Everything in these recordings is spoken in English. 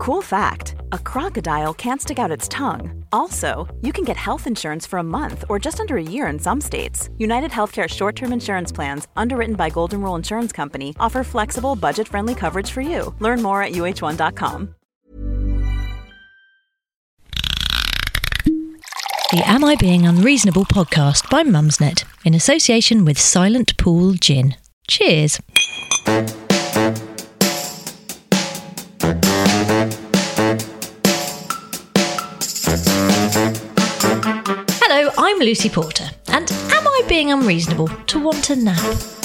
Cool fact a crocodile can't stick out its tongue. Also, you can get health insurance for a month or just under a year in some states. United Healthcare short term insurance plans, underwritten by Golden Rule Insurance Company, offer flexible, budget friendly coverage for you. Learn more at uh1.com. The Am I Being Unreasonable podcast by Mumsnet in association with Silent Pool Gin. Cheers. Hello, I'm Lucy Porter, and am I being unreasonable to want a nap?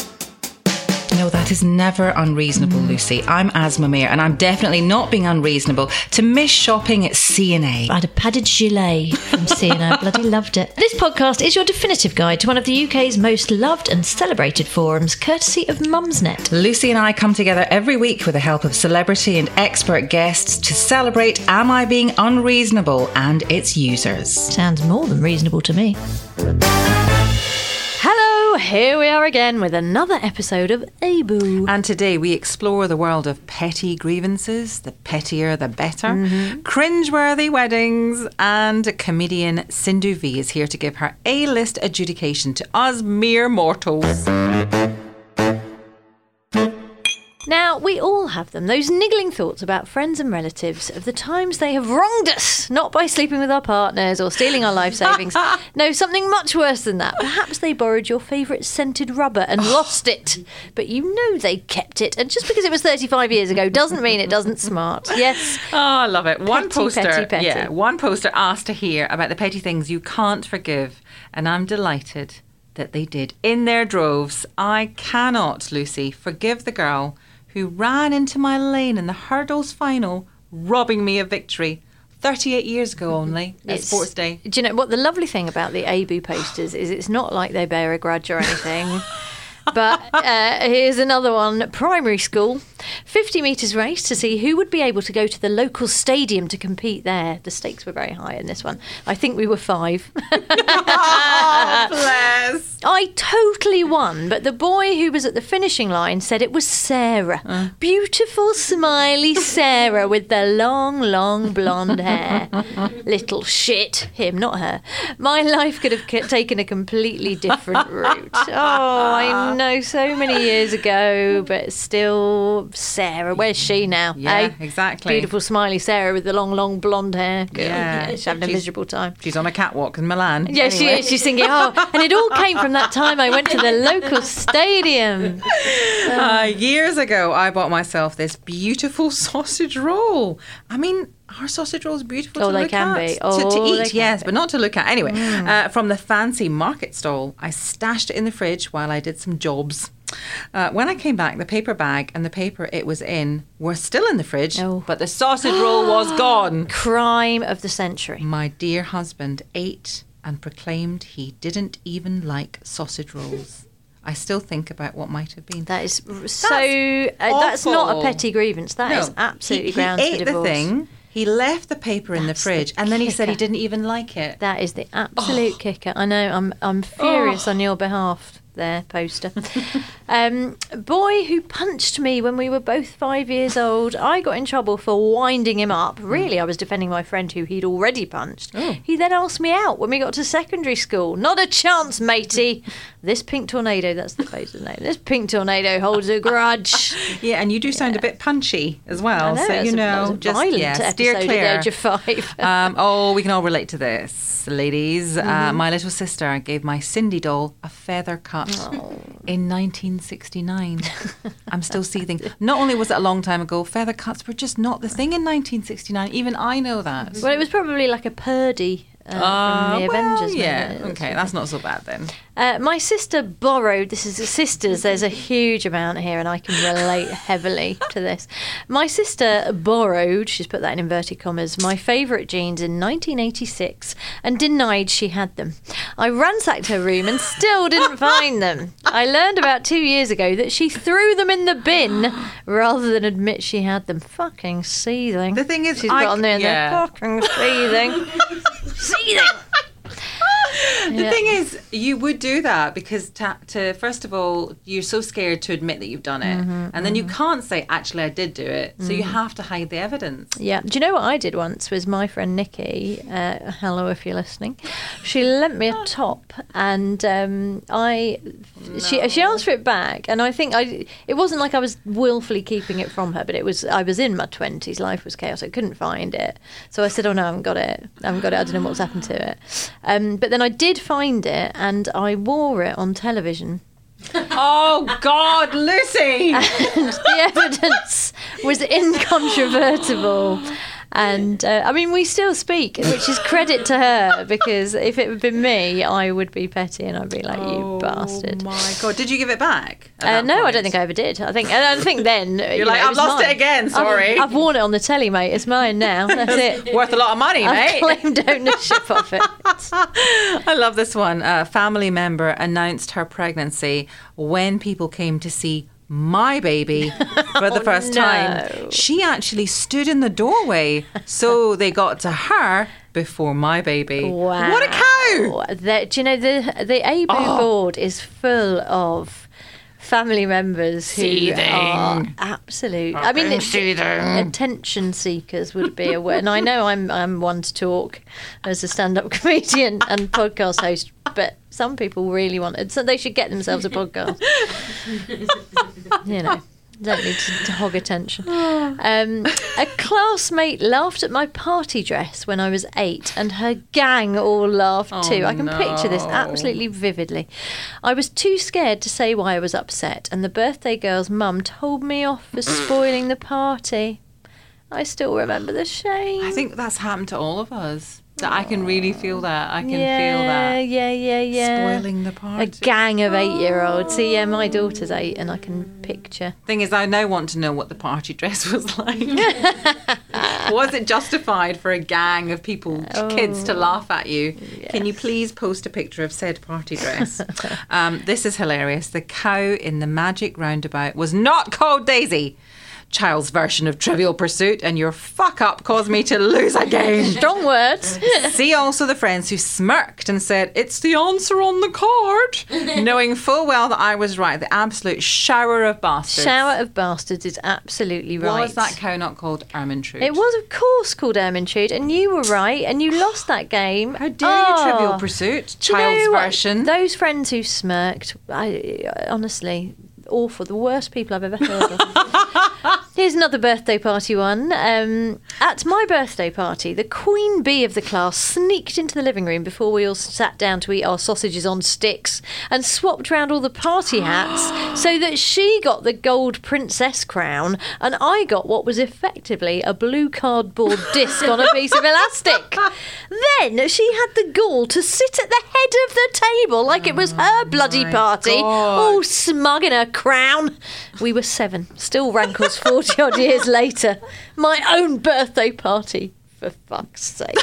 No, that is never unreasonable, mm. Lucy. I'm Aasmah Mir, and I'm definitely not being unreasonable to miss shopping at C&A. I had a padded gilet from C&A. I bloody loved it. This podcast is your definitive guide to one of the UK's most loved and celebrated forums, courtesy of Mumsnet. Lucy and I come together every week with the help of celebrity and expert guests to celebrate Am I Being Unreasonable and its users. Sounds more than reasonable to me. Here we are again with another episode of AIBU. And today we explore the world of petty grievances, the pettier the better, mm-hmm. cringeworthy weddings, and comedian Sindhu Vee is here to give her A list adjudication to us mere mortals. Now, we all have them, those niggling thoughts about friends and relatives of the times they have wronged us, not by sleeping with our partners or stealing our life savings. no, something much worse than that. Perhaps they borrowed your favourite scented rubber and oh. lost it, but you know they kept it. And just because it was 35 years ago doesn't mean it doesn't smart. Yes. Oh, I love it. One Petty, poster, petty, petty. yeah, one poster asked to hear about the petty things you can't forgive, and I'm delighted that they did in their droves. I cannot, Lucy, forgive the girl who ran into my lane in the hurdles final, robbing me of victory. 38 years ago only, at It's- Sports Day. Do you know what the lovely thing about the AIBU posters is? It's not like they bear a grudge or anything. but uh, here's another one primary school 50 metres race to see who would be able to go to the local stadium to compete there. The stakes were very high in this one. I think we were five. Oh, bless. I totally won, but the boy who was at the finishing line said it was Sarah. Beautiful, smiley Sarah with the long, long blonde hair. Little shit. Him, not her. My life could have taken a completely different route. Oh, I know, so many years ago, but still, Sarah. Where's she now? Yeah, eh? exactly. Beautiful, smiley Sarah with the long, long blonde hair. Girl, Yeah. she's having a She's- miserable time. She's on a catwalk in Milan. Yeah, she is. She's thinking, oh, and it all came from that time I went to the local stadium. Uh, years ago, I bought myself this beautiful sausage roll. I mean, are sausage rolls beautiful Oh, to look can at? be. to, Oh, to they eat, yes. Mm. but not to look at. Anyway, uh, from the fancy market stall, I stashed it in the fridge while I did some jobs. Uh, when I came back, the paper bag and the paper it was in were still in the fridge, Oh. but the sausage roll was gone. Crime of the century. My dear husband ate and proclaimed he didn't even like sausage rolls. I still think about what might have been. That is so. uh, that's not a petty grievance. That is absolutely he, grounds he for ate divorce. the thing. He left the paper in the That's the fridge, and then he said he didn't even like it. That is the absolute kicker. I know. I'm I'm furious on oh. your behalf. There, poster. um, boy who punched me when we were both five years old. I got in trouble for winding him up. Really, I was defending my friend who he'd already punched. He then asked me out when we got to secondary school. Not a chance, matey. This pink tornado. That's the poster name. This pink tornado holds a grudge. Yeah, and you do sound a bit punchy as well. Know, so you a- know, just yeah, steer at the age of five. um, oh, we can all relate to this, ladies. Uh, Mm-hmm. my little sister gave my Cindy doll a feather cut Oh. in 1969. I'm still seething. Not only was it a long time ago, feather cuts were just not the thing in 1969. Even I know that. Well, it was probably like a Purdey uh, from the well, Avengers. yeah, That's okay, that's not so bad then. Uh, my sister borrowed, this is sisters, there's a huge amount here, and I can relate heavily to this. My sister borrowed, she's put that in inverted commas, my favourite jeans in 1986 and denied she had them. I ransacked her room and still didn't find them. I learned about two years ago that she threw them in the bin rather than admit she had them. Fucking seething. The thing is, she's I- got on there, and yeah. they're fucking seething. seething. The thing is, you would do that because to, to first of all, you're so scared to admit that you've done it, Mm-hmm, and then you can't say actually I did do it. So you have to hide the evidence. Yeah. Do you know what I did once? Was my friend Nikki, uh, hello if you're listening, she lent me a top, and um, I, she she asked for it back, and I think I it wasn't like I was willfully keeping it from her, but it was I was in my twenties, life was chaos, I couldn't find it, so I said, oh no, I haven't got it, I haven't got it, I don't know what's happened to it, um, but then I did find it, and I wore it on television. oh God, Lucy! the evidence was incontrovertible. And uh, I mean, we still speak, which is credit to her because if it had been me, I would be petty and I'd be like, "You bastard." Oh my God! Did you give it back? Uh, no, I don't think I ever did. I think I think then you're like, know, "I've lost it again, sorry." I've, I've worn it on the telly, mate. It's mine now. That's it. Worth a lot of money, I've mate. claimed ownership of it. I love this one. A family member announced her pregnancy when people came to see my baby for the oh, first no. time. She actually stood in the doorway, so they got to her before my baby. Wow. What a cow! Do you know the the AIBU Oh. board is full of family members who Seething. are absolute. I mean, it's, attention seekers would be a word. And I know I'm I'm one to talk as a stand-up comedian and podcast host, but some people really want it, so they should get themselves a podcast. you know. Don't need to, hog attention. Um, a classmate laughed at my party dress when I was eight, and her gang all laughed too. I can picture this absolutely vividly. I was too scared to say why I was upset, and the birthday girl's mum told me off for spoiling the party. I still remember the shame. I think that's happened to all of us. That I can really feel that. I can yeah, feel that. yeah, yeah, yeah. Spoiling the party. a gang of eight-year-olds. See, yeah, my daughter's eight, and I can picture. Thing is, I now want to know what the party dress was like. was it justified for a gang of people, kids, Oh. to laugh at you? Can you please post a picture of said party dress? um, this is hilarious. The cow in the magic roundabout was not called Daisy. Child's version of Trivial Pursuit, and your fuck up caused me to lose again. Strong words. See also the friends who smirked and said, It's the answer on the card, knowing full well that I was right. The absolute shower of bastards. Shower of bastards is absolutely right. Was that cow not called Ermintrude? It was, of course, called Ermintrude, and you were right, and you lost that game. How dare you, Trivial Oh. Pursuit? Do you Child's know version. Those friends who smirked, I honestly awful, the worst people I've ever heard of. Here's another birthday party one. Um, at my birthday party, the queen bee of the class sneaked into the living room before we all sat down to eat our sausages on sticks and swapped round all the party hats so that she got the gold princess crown and I got what was effectively a blue cardboard disc on a piece of elastic. Then she had the gall to sit at the head of the table like it was her bloody party, God. all smug in her crown. We were seven, still rankles 40 odd years later. My own birthday party, for fuck's sake.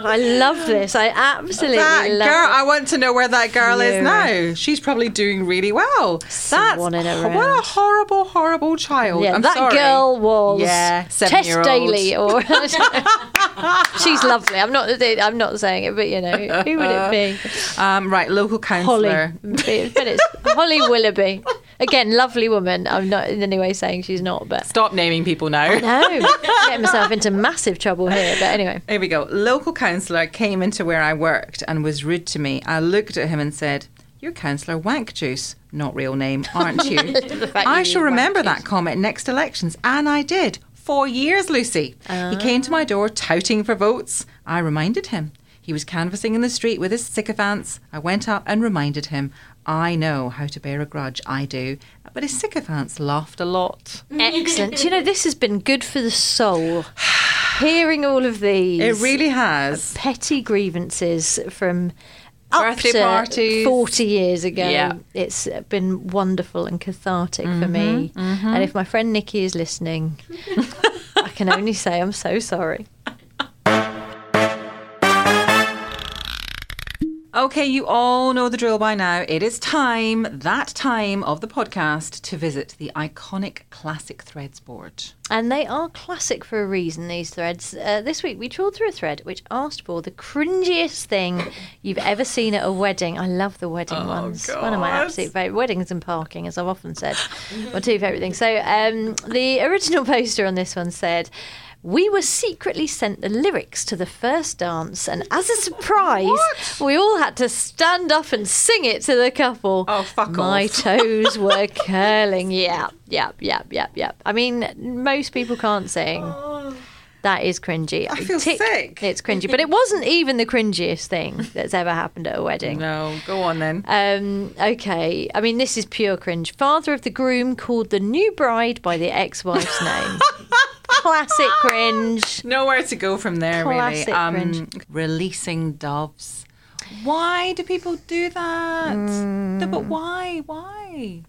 I love this. I absolutely that love girl, it. I want to know where that girl is now. She's probably doing really well. That's what a horrible, horrible child. Yeah, I'm that sorry. girl was Yeah, Tess. Daly, or she's lovely. I'm not. I'm not saying it, but you know, who would it be? Um, right, local Holly, councillor. but it's Holly Willoughby. Again, lovely woman. I'm not in any way saying she's not, but Stop naming people now. no, getting myself into massive trouble here. But anyway, Here we go. Local councillor came into where I worked and was rude to me. I looked at him and said, You're Councillor Wank Juice. Not real name, aren't you? I you shall remember that comment next elections. And I did. Four years, Lucy. He ah. came to my door touting for votes. I reminded him. He was canvassing in the street with his sycophants. I went up and reminded him. I know how to bear a grudge, I do. But his sycophants laughed a lot. excellent. You know this has been good for the soul? Hearing all of these, It really has. Uh, petty grievances from up to parties. 40 years ago. Yeah. It's been wonderful and cathartic for me. Mm-hmm, mm-hmm. And if my friend Nikki is listening, I can only say I'm so sorry. Okay, you all know the drill by now. It is time, that time of the podcast, to visit the iconic classic threads board. And they are classic for a reason, these threads. Uh, this week we trawled through a thread which asked for the cringiest thing you've ever seen at a wedding. I love the wedding ones. One of my absolute favourite. Weddings and parking, as I've often said. my two favourite things. So um, the original poster on this one said, we were secretly sent the lyrics to the first dance, and as a surprise, we all had to stand up and sing it to the couple. Oh, fuck My off. toes were curling. Yep, yep, yep, yep, yep. I mean, most people can't sing. That is cringy. I feel Tick, sick. It's cringy, but it wasn't even the cringiest thing that's ever happened at a wedding. No, go on then. Um, okay, I mean, this is pure cringe. Father of the groom called the new bride by the ex wife's name. Classic cringe. Nowhere to go from there, Classic really. Um, cringe. releasing doves. Why do people do that? No, but why? Why?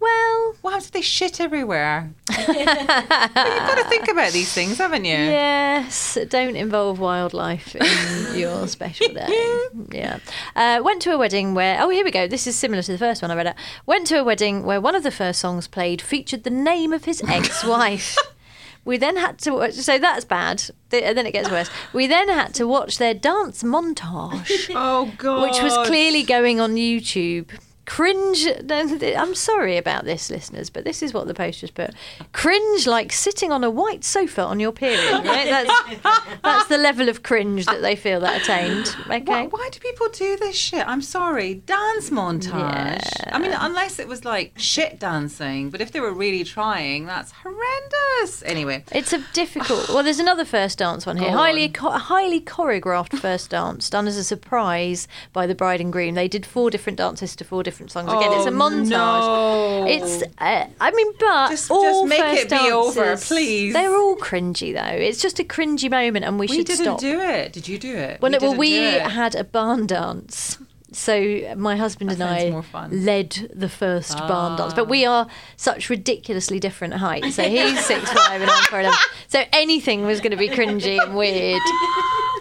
Well, Why do they shit everywhere? Well, you've got to think about these things, haven't you? Yes, don't involve wildlife in your special day. Yeah. Uh, went to a wedding where, oh, here we go. This is similar to the first one I read out. Went to a wedding where one of the first songs played featured the name of his ex wife. We then had to watch, so that's bad. And uh, then it gets worse. We then had to watch their dance montage, Oh God. which was clearly going on YouTube. Cringe. I'm sorry about this, listeners, but this is what the post posters put. Cringe like sitting on a white sofa on your period. Right? That's that's the level of cringe that they feel that attained. Okay. Why, why do people do this shit? I'm sorry. Dance montage. Yeah. I mean, unless it was like shit dancing, but if they were really trying, that's horrendous. Anyway, It's a difficult. Well, there's another first dance one here. Go highly on. highly choreographed first dance done as a surprise by the bride and groom. They did four different dances to four different songs. Again, it's a Oh, montage. no. It's. Uh, I mean, but Just- all just make first it be over, please. They're all cringy though. It's just a cringy moment, and we, should. we should didn't stop. do it. Did you do it? Well, no, well, we had a barn dance. So my husband That and I. Ah. led the first barn dance, but we are such ridiculously different heights. So he's six five and I'm four eleven. So anything was going to be cringy and weird.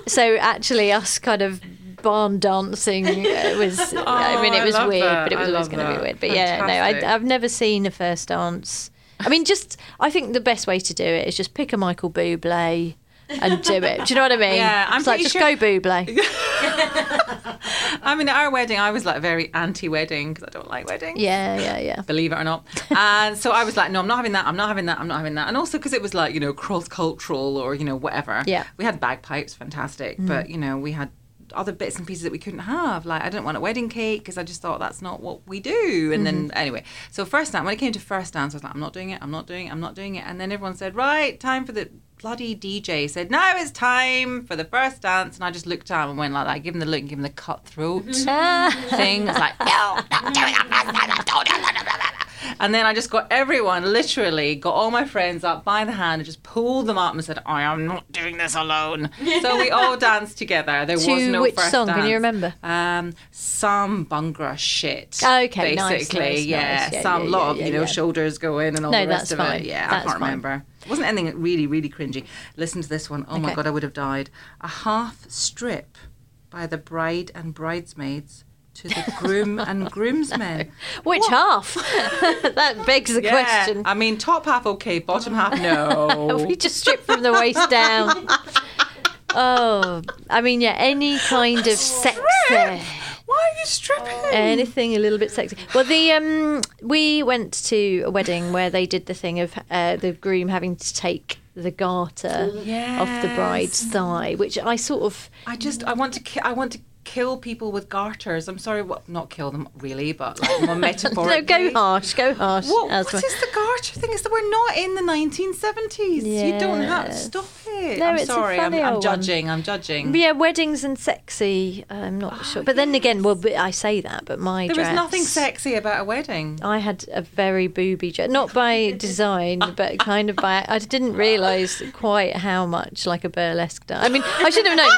So actually, us kind of barn dancing uh, was. I mean, Oh, it was weird, that. but it was I always going to be weird. But yeah, no, I, I've never seen a first dance. I mean, just I think the best way to do it is just pick a Michael Bublé. And do it. Do you know what I mean? Yeah, I'm it's like just sure- go Bublé. I mean, at our wedding, I was like very anti-wedding because I don't like weddings. Yeah, yeah, yeah. Believe it or not. And so I was like, no, I'm not having that. I'm not having that. I'm not having that. And also because it was like, you know, cross cultural or, you know, whatever. Yeah. We had bagpipes, fantastic. But, you know, we had other bits and pieces that we couldn't have. Like, I didn't want a wedding cake because I just thought that's not what we do. And then, mm-hmm. anyway, so first dance, when it came to first dance, I was like, I'm not doing it. I'm not doing it. I'm not doing it. And then everyone said, right, time for the bloody DJ said, now it's time for the first dance. And I just looked down and went like that, give him the look and give him the cutthroat thing. It's like, no, not doing it. Not doing it. And then I just got everyone, literally, got all my friends up by the hand and just pulled them up and said, I am not doing this alone. So we all danced together. There was To no which first song? Can you remember? Um, some Bhangra shit. Okay, basically, nice, yeah. nice. Yeah, some yeah, lot yeah, of you know shoulders going and all No, the rest of fine. it. Yeah, That's I can't fine. remember. It wasn't anything really, really cringy. Listen to this one. Oh my god, I would have died. A half strip by the bride and bridesmaids to the groom and groomsmen. Which half? that begs the Yeah, question. I mean, top half okay, bottom half no. we just strip from the waist down. Oh, I mean, yeah, any kind of sexy. Why are you stripping? Anything a little bit sexy. Well, the um, we went to a wedding where they did the thing of uh, the groom having to take the garter off the bride's thigh, which I sort of I just I want to I want to kill people with garters. I'm sorry, what not kill them really, but like more metaphorically. no go harsh, go harsh. What, what well. is the garter thing? Is that we're not in the 1970s. You don't have stop it. No, I'm it's a sorry. I'm, funny I'm one. judging. I'm judging. Yeah, weddings and sexy. I'm not ah, sure, but then again, well, I say that, but my Oh, There dress, was nothing sexy about a wedding. I had a very booby dress, not by design, but kind of by. I didn't realise quite how much like a burlesque dance. I mean, I should have known.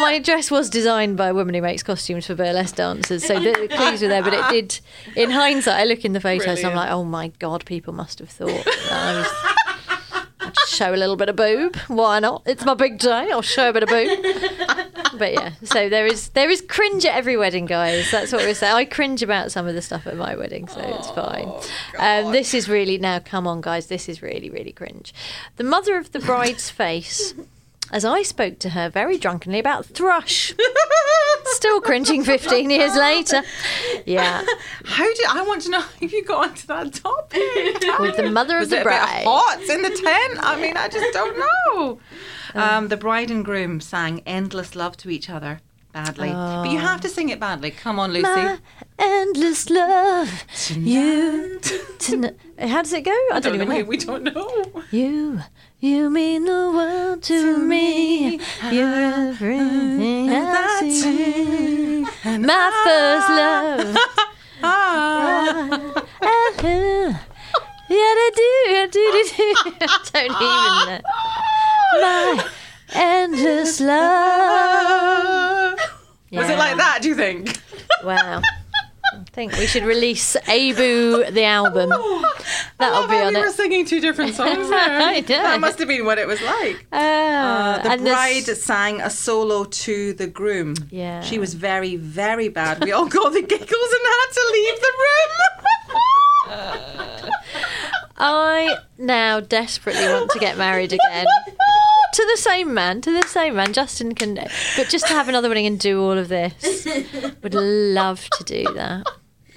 My dress was designed by a woman who makes costumes for burlesque dancers, so the clues were there. But it did. In hindsight, I look in the photos and I'm like, oh my god, people must have thought that I was. I'd show a little bit of boob. Why not? It's my big day. I'll show a bit of boob. but yeah, so there is there is cringe at every wedding, guys. That's what we're saying. I cringe about some of the stuff at my wedding, so it's fine. Um, this is really now. Come on, guys. This is really really cringe. The mother of the bride's face. As I spoke to her very drunkenly about thrush. Still cringing 15 years later. Yeah. How do I want to know if you got onto that topic? With the mother of Was the it a bit bride. hot in the tent? I mean, I just don't know. Um, the bride and groom sang "Endless Love" to each other badly, but you have to sing it badly. Come on, Lucy. My endless love. You. Tonight. How does it go? I, don't, even know. know. We don't know. You, you mean the world to, me. You're everything I see. My first love. Ah. Uh-huh. Yeah, I do, I do, I do. I don't even know. My endless love. Was it like that? Do you think? Wow. I think we should release AIBU the album. That'll be on we it. were singing two different songs there. I know. That must have been what it was like. Ah, Uh, the and this- bride sang a solo to the groom. Yeah. She was very, very bad. We all got the giggles and had to leave the room. I now desperately want to get married again. to the same man, to the same man. Justin can, but just to have another wedding and do all of this. Would love to do that.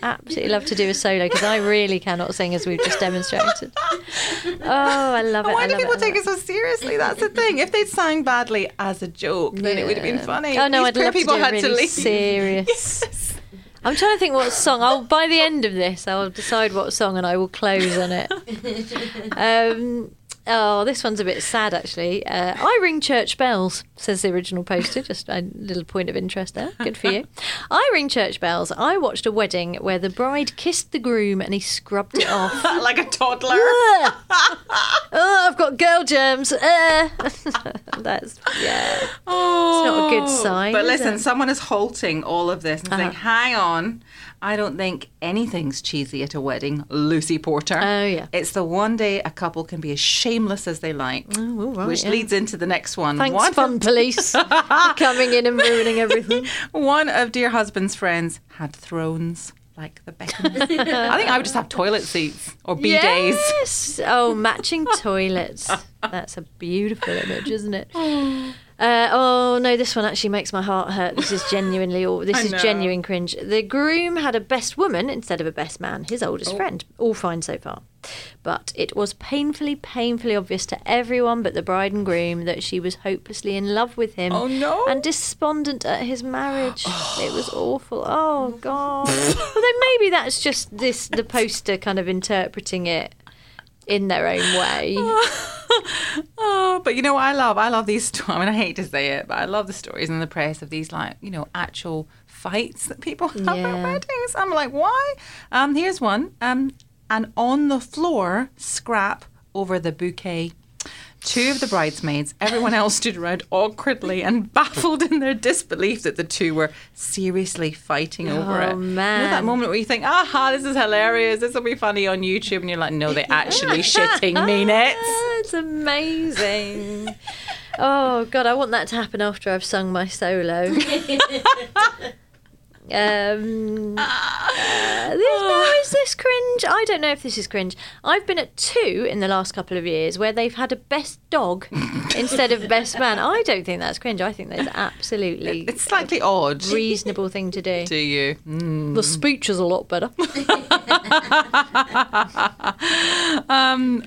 Absolutely love to do a solo because I really cannot sing as we've just demonstrated. Oh, I love it. Why I do people it, take love it so seriously? That's the thing. If they'd sang badly as a joke, then it would have been funny. Oh no, These I'd poor love to people do had really to leave. serious. I'm trying to think what song. I'll by the end of this, I'll decide what song and I will close on it. Um, oh, this one's a bit sad actually. Uh, I ring church bells, says the original poster. Just a little point of interest there. Good for you. I ring church bells. I watched a wedding where the bride kissed the groom and he scrubbed it off. like a toddler. Ugh. oh, I've got girl germs. Uh. That's yeah. Oh, not a good sign, But listen, someone is halting all of this and saying, Uh-huh. "Hang on, I don't think anything's cheesy at a wedding." Lucy Porter. Oh, yeah. It's the one day a couple can be as shameless as they like, Oh, right, which yeah. leads into the next one. Thanks, one, fun police, coming in and ruining everything. one of dear husband's friends had thrones. Like the Beckhams. I think I would just have toilet seats or bidets. Yes. Oh, matching toilets. That's a beautiful image, isn't it? Uh, oh no, this one actually makes my heart hurt. This is genuinely, all this is know. genuine cringe. The groom had a best woman instead of a best man, his oldest Oh. friend. All fine so far, but it was painfully, painfully obvious to everyone but the bride and groom that she was hopelessly in love with him. Oh, no. And despondent at his marriage. It was awful. Oh god. Although maybe that's just this the poster kind of interpreting it in their own way. oh, but you know what I love? I love these stories. I mean, I hate to say it, but I love the stories in the press of these, like, you know, actual fights that people have Yeah. at weddings. I'm like, why? Um, here's one. Um, an on the floor scrap over the bouquet. Two of the bridesmaids, everyone else stood around awkwardly and baffled in their disbelief that the two were seriously fighting over Oh, it. You know man. that moment where you think, aha, this is hilarious, this will be funny on YouTube, and you're like, no, they're actually shitting mean ah, it. It's amazing. Oh god, I want that to happen after I've sung my solo. Um, uh, this, no, is this cringe? I don't know if this is cringe. I've been at two in the last couple of years where they've had a best dog instead of best man. I don't think that's cringe. I think that's absolutely It's slightly odd. reasonable thing to do. Do you? Mm. The speech is a lot better. Um,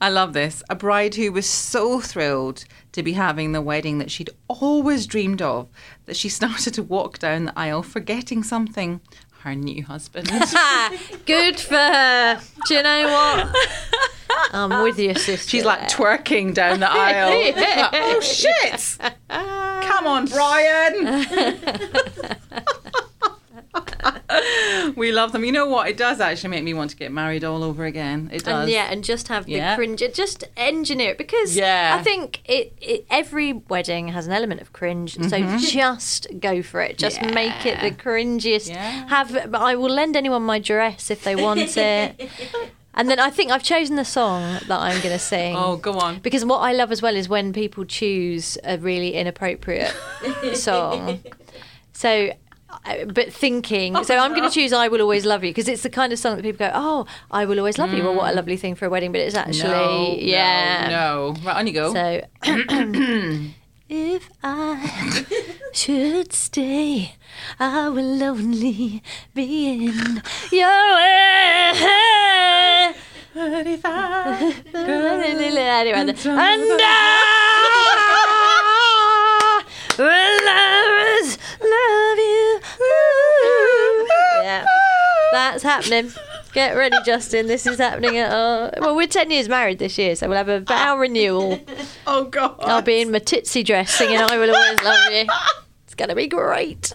I love this. A bride who was so thrilled to be having the wedding that she'd always dreamed of that she started to walk down the aisle forgetting something. Her new husband. Good for her. Do you know what? I'm with you, sister. She's like twerking down the aisle. Like, oh shit! Come on, Brian. we love them. You know what? It does actually make me want to get married all over again. It does. And yeah, and just have the Yeah. cringe. Just engineer it because Yeah. I think it, it. Every wedding has an element of cringe, so just go for it. Just make it the cringiest. Mm-hmm. Yeah. Have I will lend anyone my dress if they want it. And then I think I've chosen the song that I'm going to sing. Oh, go on. Because what I love as well is when people choose a really inappropriate song. So, but thinking, so I'm going to choose "I Will Always Love You" because it's the kind of song that people go, "Oh, I will always love you." Well, what a mm. lovely thing for a wedding, but it's actually, no, yeah. No, no. Right, on you go. So, if I should stay, I will only be in your way. Anyway, and I will always love you. Yeah, that's happening. Get ready, Justin. This is happening at our. Well, we're 10 years married this year, so we'll have a vow renewal. oh God. I'll be in my titsy dress singing I Will Always Love You. It's going to be great.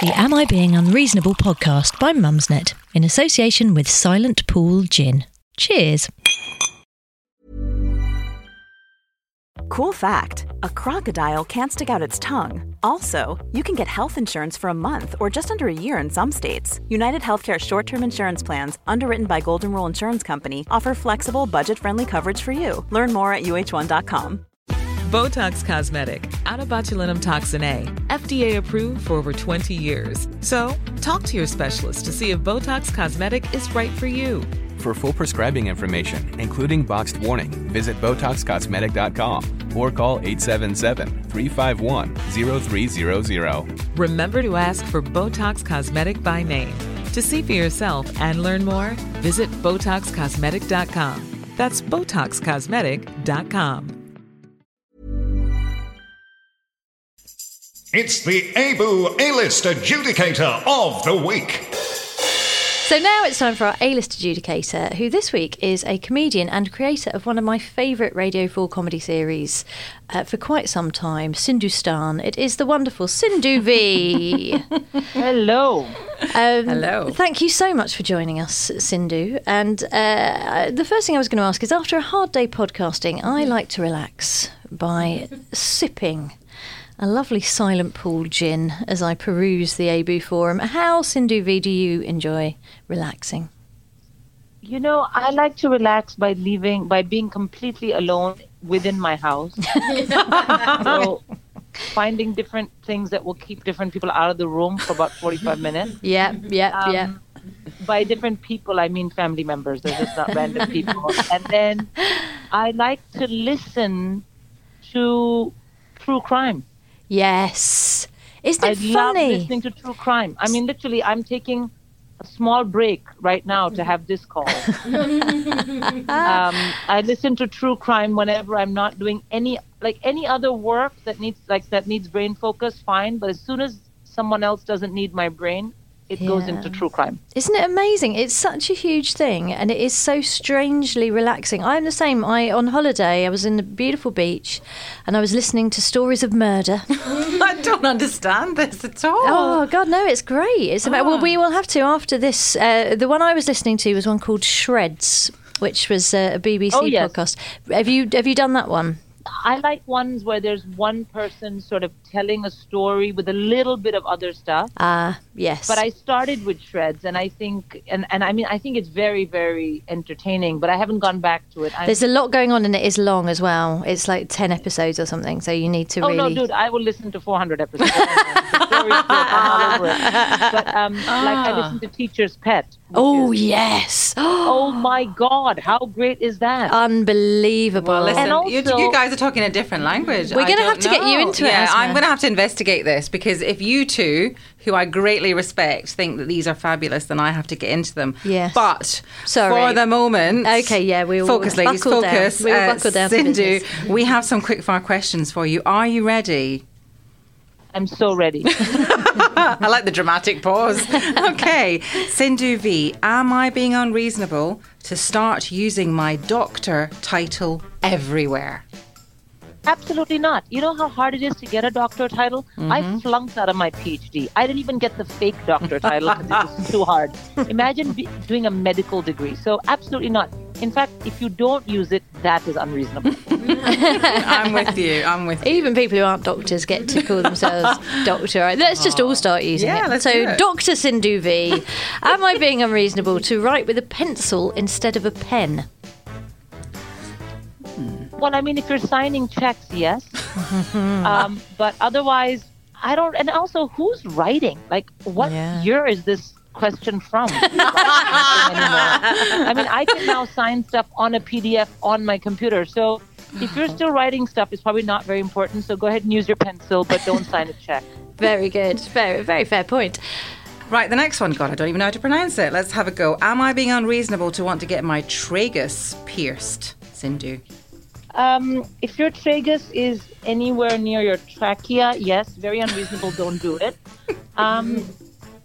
The Am I Being Unreasonable podcast by Mumsnet in association with Silent Pool Gin. Cheers. Cool fact a crocodile can't stick out its tongue. Also, you can get health insurance for a month or just under a year in some states. United Healthcare short term insurance plans, underwritten by Golden Rule Insurance Company, offer flexible, budget friendly coverage for you. Learn more at uh1.com. Botox Cosmetic, out of botulinum toxin A, FDA approved for over 20 years. So, talk to your specialist to see if Botox Cosmetic is right for you. For full prescribing information, including boxed warning, visit BotoxCosmetic.com or call 877-351-0300. Remember to ask for Botox Cosmetic by name. To see for yourself and learn more, visit BotoxCosmetic.com. That's BotoxCosmetic.com. It's the AIBU A-List Adjudicator of the Week. So now it's time for our A-list adjudicator, who this week is a comedian and creator of one of my favourite Radio 4 comedy series uh, for quite some time, Sindhustan. It is the wonderful Sindhu Vee. Hello. Um, Hello. Thank you so much for joining us, Sindhu. And uh, the first thing I was going to ask is after a hard day podcasting, I like to relax by sipping a lovely silent pool gin as I peruse the AIBU forum. How, Sindhu Vee, do you enjoy relaxing? You know, I like to relax by leaving, by being completely alone within my house. so, finding different things that will keep different people out of the room for about 45 minutes. Yeah, yeah, yeah. Um, By different people, I mean family members. They're just not random people. And then I like to listen to true crime. Yes. Isn't I it love funny? listening to true crime. I mean, literally, I'm taking a small break right now to have this call. um, I listen to true crime whenever I'm not doing any like any other work that needs like that needs brain focus. Fine, but as soon as someone else doesn't need my brain, it goes into true crime. Isn't it amazing? It's such a huge thing and it is so strangely relaxing. I'm the same. I on holiday, I was in a beautiful beach and I was listening to stories of murder. I don't understand this at all. Oh God, no! It's great. It's about. Well, we will have to after this. Uh, the one I was listening to was one called Shreds, which was uh, a BBC Oh, yes. podcast. Have you have you done that one? I like ones where there's one person sort of telling a story with a little bit of other stuff. Ah, yes. But I started with shreds, and I think, and, and I mean, I think it's very, very entertaining. But I haven't gone back to it. I'm, There's a lot going on and it is long as well. It's like ten episodes or something, so you need to oh really. no, dude, I will listen to 400 episodes. the story's good. I'm all over it. But um, like I listen to Teacher's Pet. Oh is- yes! oh my God, how great is that? Unbelievable. Well, listen, And you, you guys are talking a different language. We're gonna have to get you know. into it, Yeah, I'm going to have to investigate this because if you two, who I greatly respect, think that these are fabulous, then I have to get into them. Yes. But Sorry. for the moment, Okay, yeah, we will focus, ladies, buckle down. focus. We will Uh, buckle down Sindhu, we have some quick fire questions for you. Are you ready? I'm so ready. I like the dramatic pause. okay, Sindhu Vee, am I being unreasonable to start using my doctor title everywhere? Absolutely not. You know how hard it is to get a doctor title? I mm-hmm. flunked out of my PhD. I didn't even get the fake doctor title because it was too hard. Imagine be- doing a medical degree. So, absolutely not. In fact, if you don't use it, that is unreasonable. I'm with you. I'm with you. Even people who aren't doctors get to call themselves doctor. Right? Let's just all start using Yeah, it. let's so, do it. Dr. Sindhu Vee, am I being unreasonable to write with a pencil instead of a pen? well, I mean, if you're signing checks, yes. um, but otherwise, I don't. And also, who's writing? Like, what Yeah. year is this question from? I mean, I can now sign stuff on a PDF on my computer. So if you're still writing stuff, it's probably not very important. So go ahead and use your pencil, but don't sign a check. Very good. Very, very fair point. Right, the next one. God, I don't even know how to pronounce it. Let's have a go. Am I being unreasonable to want to get my tragus pierced, Sindhu? Um, if your tragus is anywhere near your trachea, yes, very unreasonable. Don't do it. Um,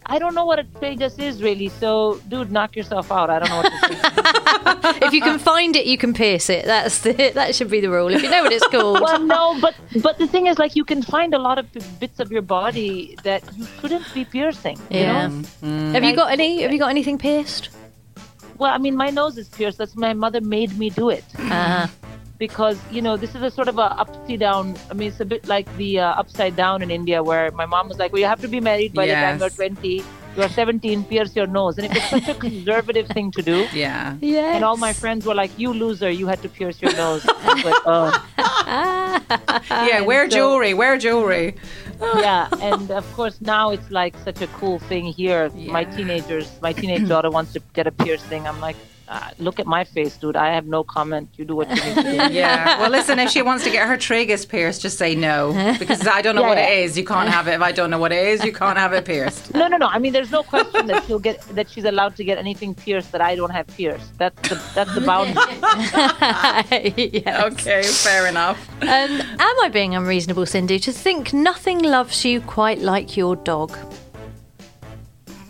I don't know what a tragus is really. So, dude, knock yourself out. I don't know what to say. If you can find it, you can pierce it. That's the, that should be the rule. If you know what it's called. well, no, but but the thing is, like, you can find a lot of bits of your body that you shouldn't be piercing. you yeah. know? Have you got any? Have you got anything pierced? Well, I mean, my nose is pierced. That's my mother made me do it. Uh, because you know this is a sort of a upside down i mean it's a bit like the uh, upside down in india where my mom was like well you have to be married by the time you're 20 you're 17 pierce your nose and it was such a conservative thing to do Yeah. yeah. and all my friends were like you loser you had to pierce your nose I was like, oh. Yeah, wear so- jewelry, wear jewelry. yeah and of course now it's like such a cool thing here my teenagers my teenage daughter wants to get a piercing i'm like uh, look at my face dude i have no comment you do what you need to do Yeah. Well, listen, if she wants to get her tragus pierced, just say no. Because I don't know Yeah, what yeah. it is. You can't have it. If I don't know what it is, you can't have it pierced. No, no, no. I mean, there's no question that she'll get that she's allowed to get anything pierced that I don't have pierced. That's the that's the boundary. yes. Okay, fair enough. Um, am I being unreasonable, Sindhu, to think nothing loves you quite like your dog?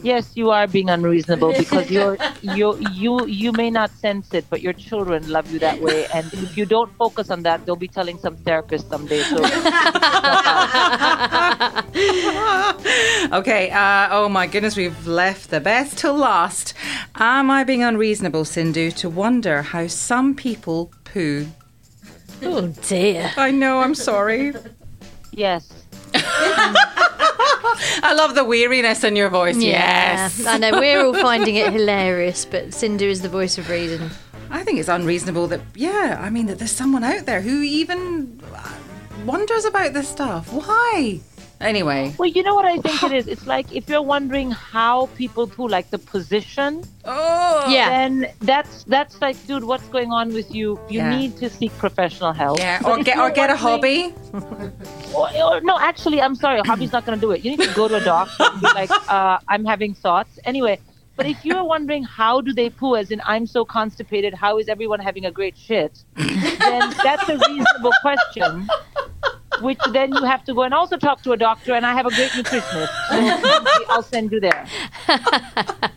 Yes, you are being unreasonable because you're you you you may not sense it, but your children love you that way. And if you don't focus on that, they'll be telling some therapist someday. So Okay. Uh, oh my goodness, we've left the best till last. Am I being unreasonable, Sindhu, to wonder how some people poo? Oh dear. I know. I'm sorry. yes, I love the weariness in your voice. Yes. I know we're all finding it hilarious, but Sindhu is the voice of reason. I think it's unreasonable that, yeah, I mean, that there's someone out there who even wonders about this stuff. Why? Anyway. well, you know what I think it is. It's like if you're wondering how people poo, like the position. Oh. Yeah. Then that's that's like, dude, what's going on with you? You Yeah. need to seek professional help. Yeah. But Or get, or get a hobby. Or, or, no, actually, I'm sorry. A hobby's not going to do it. You need to go to a doctor and be like, uh, I'm having thoughts. Anyway, but if you're wondering how do they poo, as in I'm so constipated, how is everyone having a great shit? Then that's a reasonable question. Which then you have to go and also talk to a doctor, and I have a great nutritionist. I'll send you there.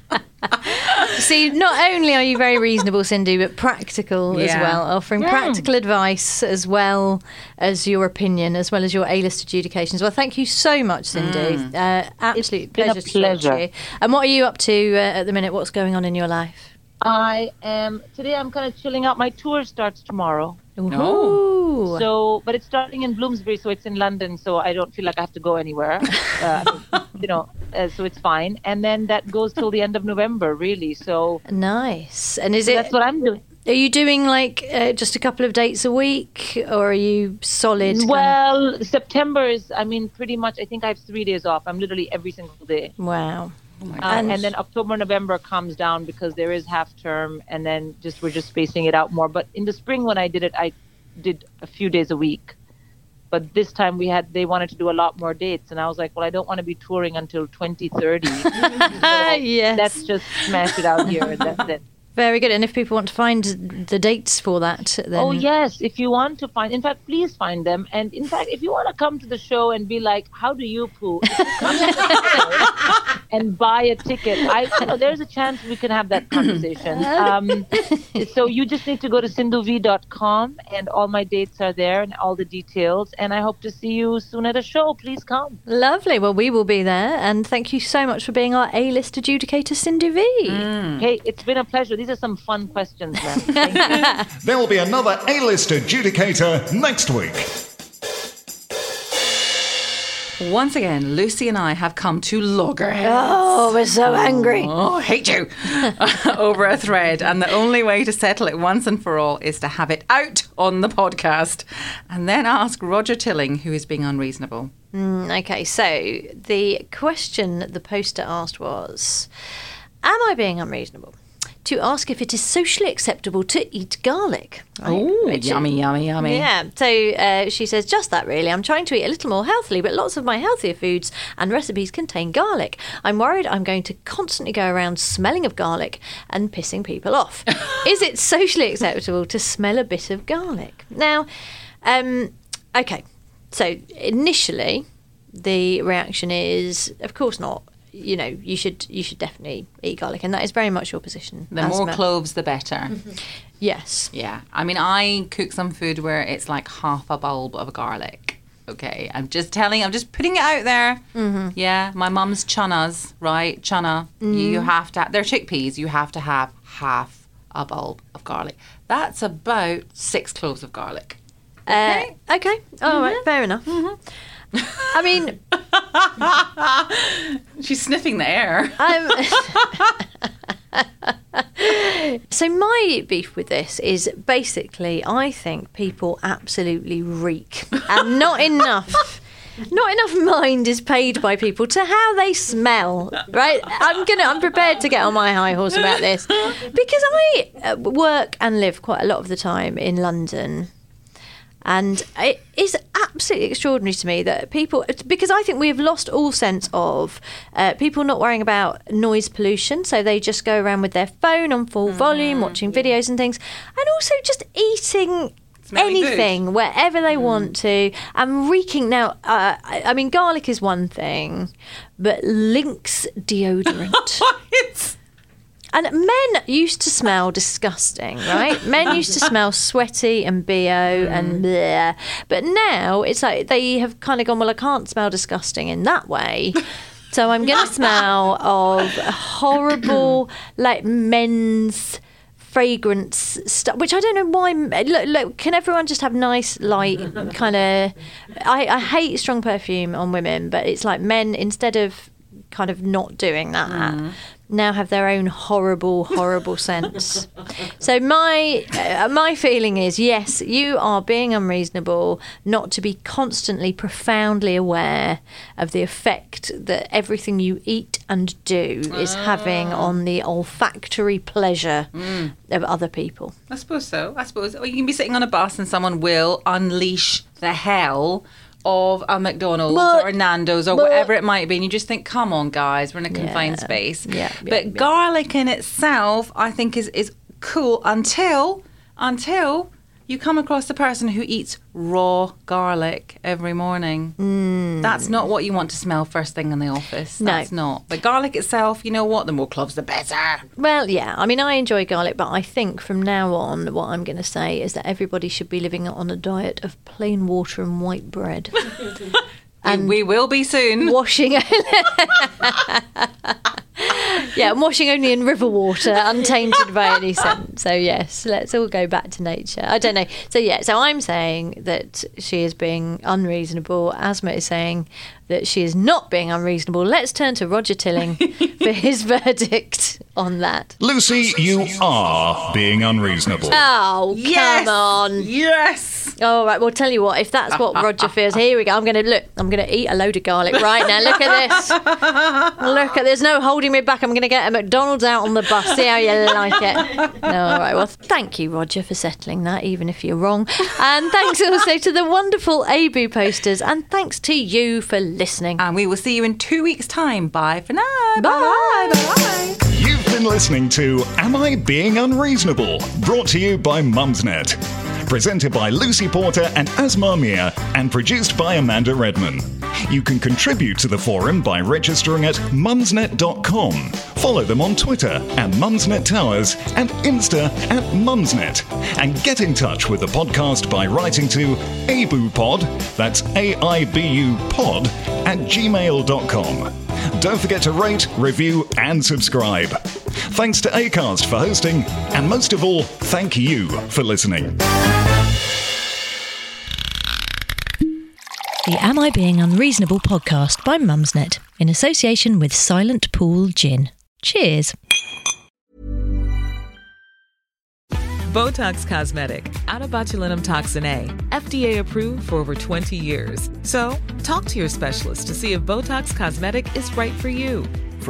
See, not only are you very reasonable, Sindhu, but practical as well, offering Yeah. practical advice as well as your opinion, as well as your A-list adjudications. Well, thank you so much, Sindhu. Uh, absolute been a pleasure, to talk pleasure. you. And what are you up to uh, at the minute? What's going on in your life? I am today. I'm kind of chilling out. My tour starts tomorrow. Ooh. So, but it's starting in Bloomsbury, so it's in London, so I don't feel like I have to go anywhere. Uh, you know, uh, so it's fine. And then that goes till the end of November, really. So nice. And is so it? that's what I'm doing. Are you doing like uh, just a couple of dates a week, or are you solid? kind of- Well, September is, I mean, pretty much. I think I have three days off. I'm literally every single day. wow. Uh, And- and, then October, November comes down because there is half term, and then just we're just spacing it out more. But in the spring, when I did it, I did a few days a week. But this time we had they wanted to do a lot more dates, and I was like, well, I don't want to be touring until 2030. So yes. Let's just smash it out here. and That's it. Very good. And if people want to find the dates for that, then Oh yes, if you want to find, in fact, please find them. And in fact, if you want to come to the show and be like, "How do you poo?" If you come to the show, and buy a ticket. I, you know, there's a chance we can have that conversation. Um, so you just need to go to sindhuvee.com and all my dates are there and all the details. And I hope to see you soon at a show. Please come. Lovely. Well, we will be there. And thank you so much for being our A list adjudicator, Sindhu Vee. Hey, it's been a pleasure. These are some fun questions, man. There will be another A-list adjudicator next week. Once again, Lucy and I have come to loggerheads. Oh, we're so oh, angry. Oh, I hate you over a thread. And the only way to settle it once and for all is to have it out on the podcast and then ask Roger Tilling who is being unreasonable. Mm, okay, so the question the poster asked was Am I being unreasonable? To ask if it is socially acceptable to eat garlic. Right? Oh, Which- yummy, yummy, yummy. Yeah, so uh, she says, just that really. I'm trying to eat a little more healthily, but lots of my healthier foods and recipes contain garlic. I'm worried I'm going to constantly go around smelling of garlic and pissing people off. Is it socially acceptable to smell a bit of garlic? Now, um, okay, so initially the reaction is, of course not. You know, you should you should definitely eat garlic, and that is very much your position. The more cloves, the better. Yes. Yeah. I mean, I cook some food where it's like half a bulb of garlic. Okay. I'm just telling, I'm just putting it out there. Mm-hmm. Yeah. My mum's chunnas, right? Chana. You, you have to, they're chickpeas. You have to have half a bulb of garlic. That's about six cloves of garlic. Uh, okay. All right. Fair enough. I mean, She's sniffing the air. Um, so my beef with this is basically I think people absolutely reek, and not enough. Not enough mind is paid by people to how they smell, right? I'm gonna, I'm prepared to get on my high horse about this because I uh, work and live quite a lot of the time in London, and it is absolutely extraordinary to me that people, because I think we have lost all sense of uh, people not worrying about noise pollution. So they just go around with their phone on full volume, watching videos and things, and also just eating. Smelling food. Anything, wherever they want to, and reeking. Now, uh, I, I mean, garlic is one thing, but Lynx deodorant. it's, And men used to smell disgusting, right? Men used to smell sweaty and bo and mm. bleh. But now it's like they have kind of gone, well, I can't smell disgusting in that way. So I'm going to smell of horrible, like men's fragrance stuff, which I don't know why. Look, look, can everyone just have nice, light, kind of. I, I hate strong perfume on women, but it's like men, instead of kind of not doing that, mm. now have their own horrible, horrible sense. So my uh, my feeling is yes, you are being unreasonable not to be constantly profoundly aware of the effect that everything you eat and do is ah. having on the olfactory pleasure mm. of other people. I suppose so. I suppose. Or you can be sitting on a bus and someone will unleash the hell of a McDonald's But- or a Nando's or but- whatever it might be. And you just think, come on, guys, we're in a confined Yeah. space. Yeah, but yeah. garlic in itself, I think, is, is cool until until you come across the person who eats raw garlic every morning. Mm. That's not what you want to smell first thing in the office. No. That's not. But garlic itself, you know what? The more cloves, the better. Well, yeah. I mean, I enjoy garlic, but I think from now on, what I'm going to say is that everybody should be living on a diet of plain water and white bread. And we will be soon. washing yeah and washing only in river water untainted by any scent so yes let's all go back to nature i don't know so yeah so i'm saying that she is being unreasonable Aasmah is saying that she is not being unreasonable let's turn to roger tilling for his verdict on that Lucy, you are being unreasonable. oh Yes. come on Yes. All right well tell you what if that's what roger feels here we go i'm gonna look i'm gonna eat a load of garlic right now look at this Look, at There's no holding me back. I'm going to get a McDonald's out on the bus. See how you like it. All right. Well, thank you, Roger, for settling that, even if you're wrong. And thanks also to the wonderful AIBU posters. And thanks to you for listening. And we will see you in two weeks' time. Bye for now. Bye. Bye. Bye. You've been listening to Am I Being Unreasonable? Brought to you by Mumsnet. Presented by Lucy Porter and Aasmah Mir, and produced by Amanda Redman. You can contribute to the forum by registering at mumsnet.com. Follow them on Twitter at Mumsnet Towers and Insta at Mumsnet. And get in touch with the podcast by writing to abupod, that's A-I-B-U pod, at gmail.com. Don't forget to rate, review, and subscribe. Thanks to Acast for hosting, and most of all, thank you for listening. The Am I Being Unreasonable podcast by Mumsnet in association with Silent Pool Gin. Cheers. Botox Cosmetic, onabotulinumtoxinA, FDA approved for over 20 years. So, talk to your specialist to see if Botox Cosmetic is right for you.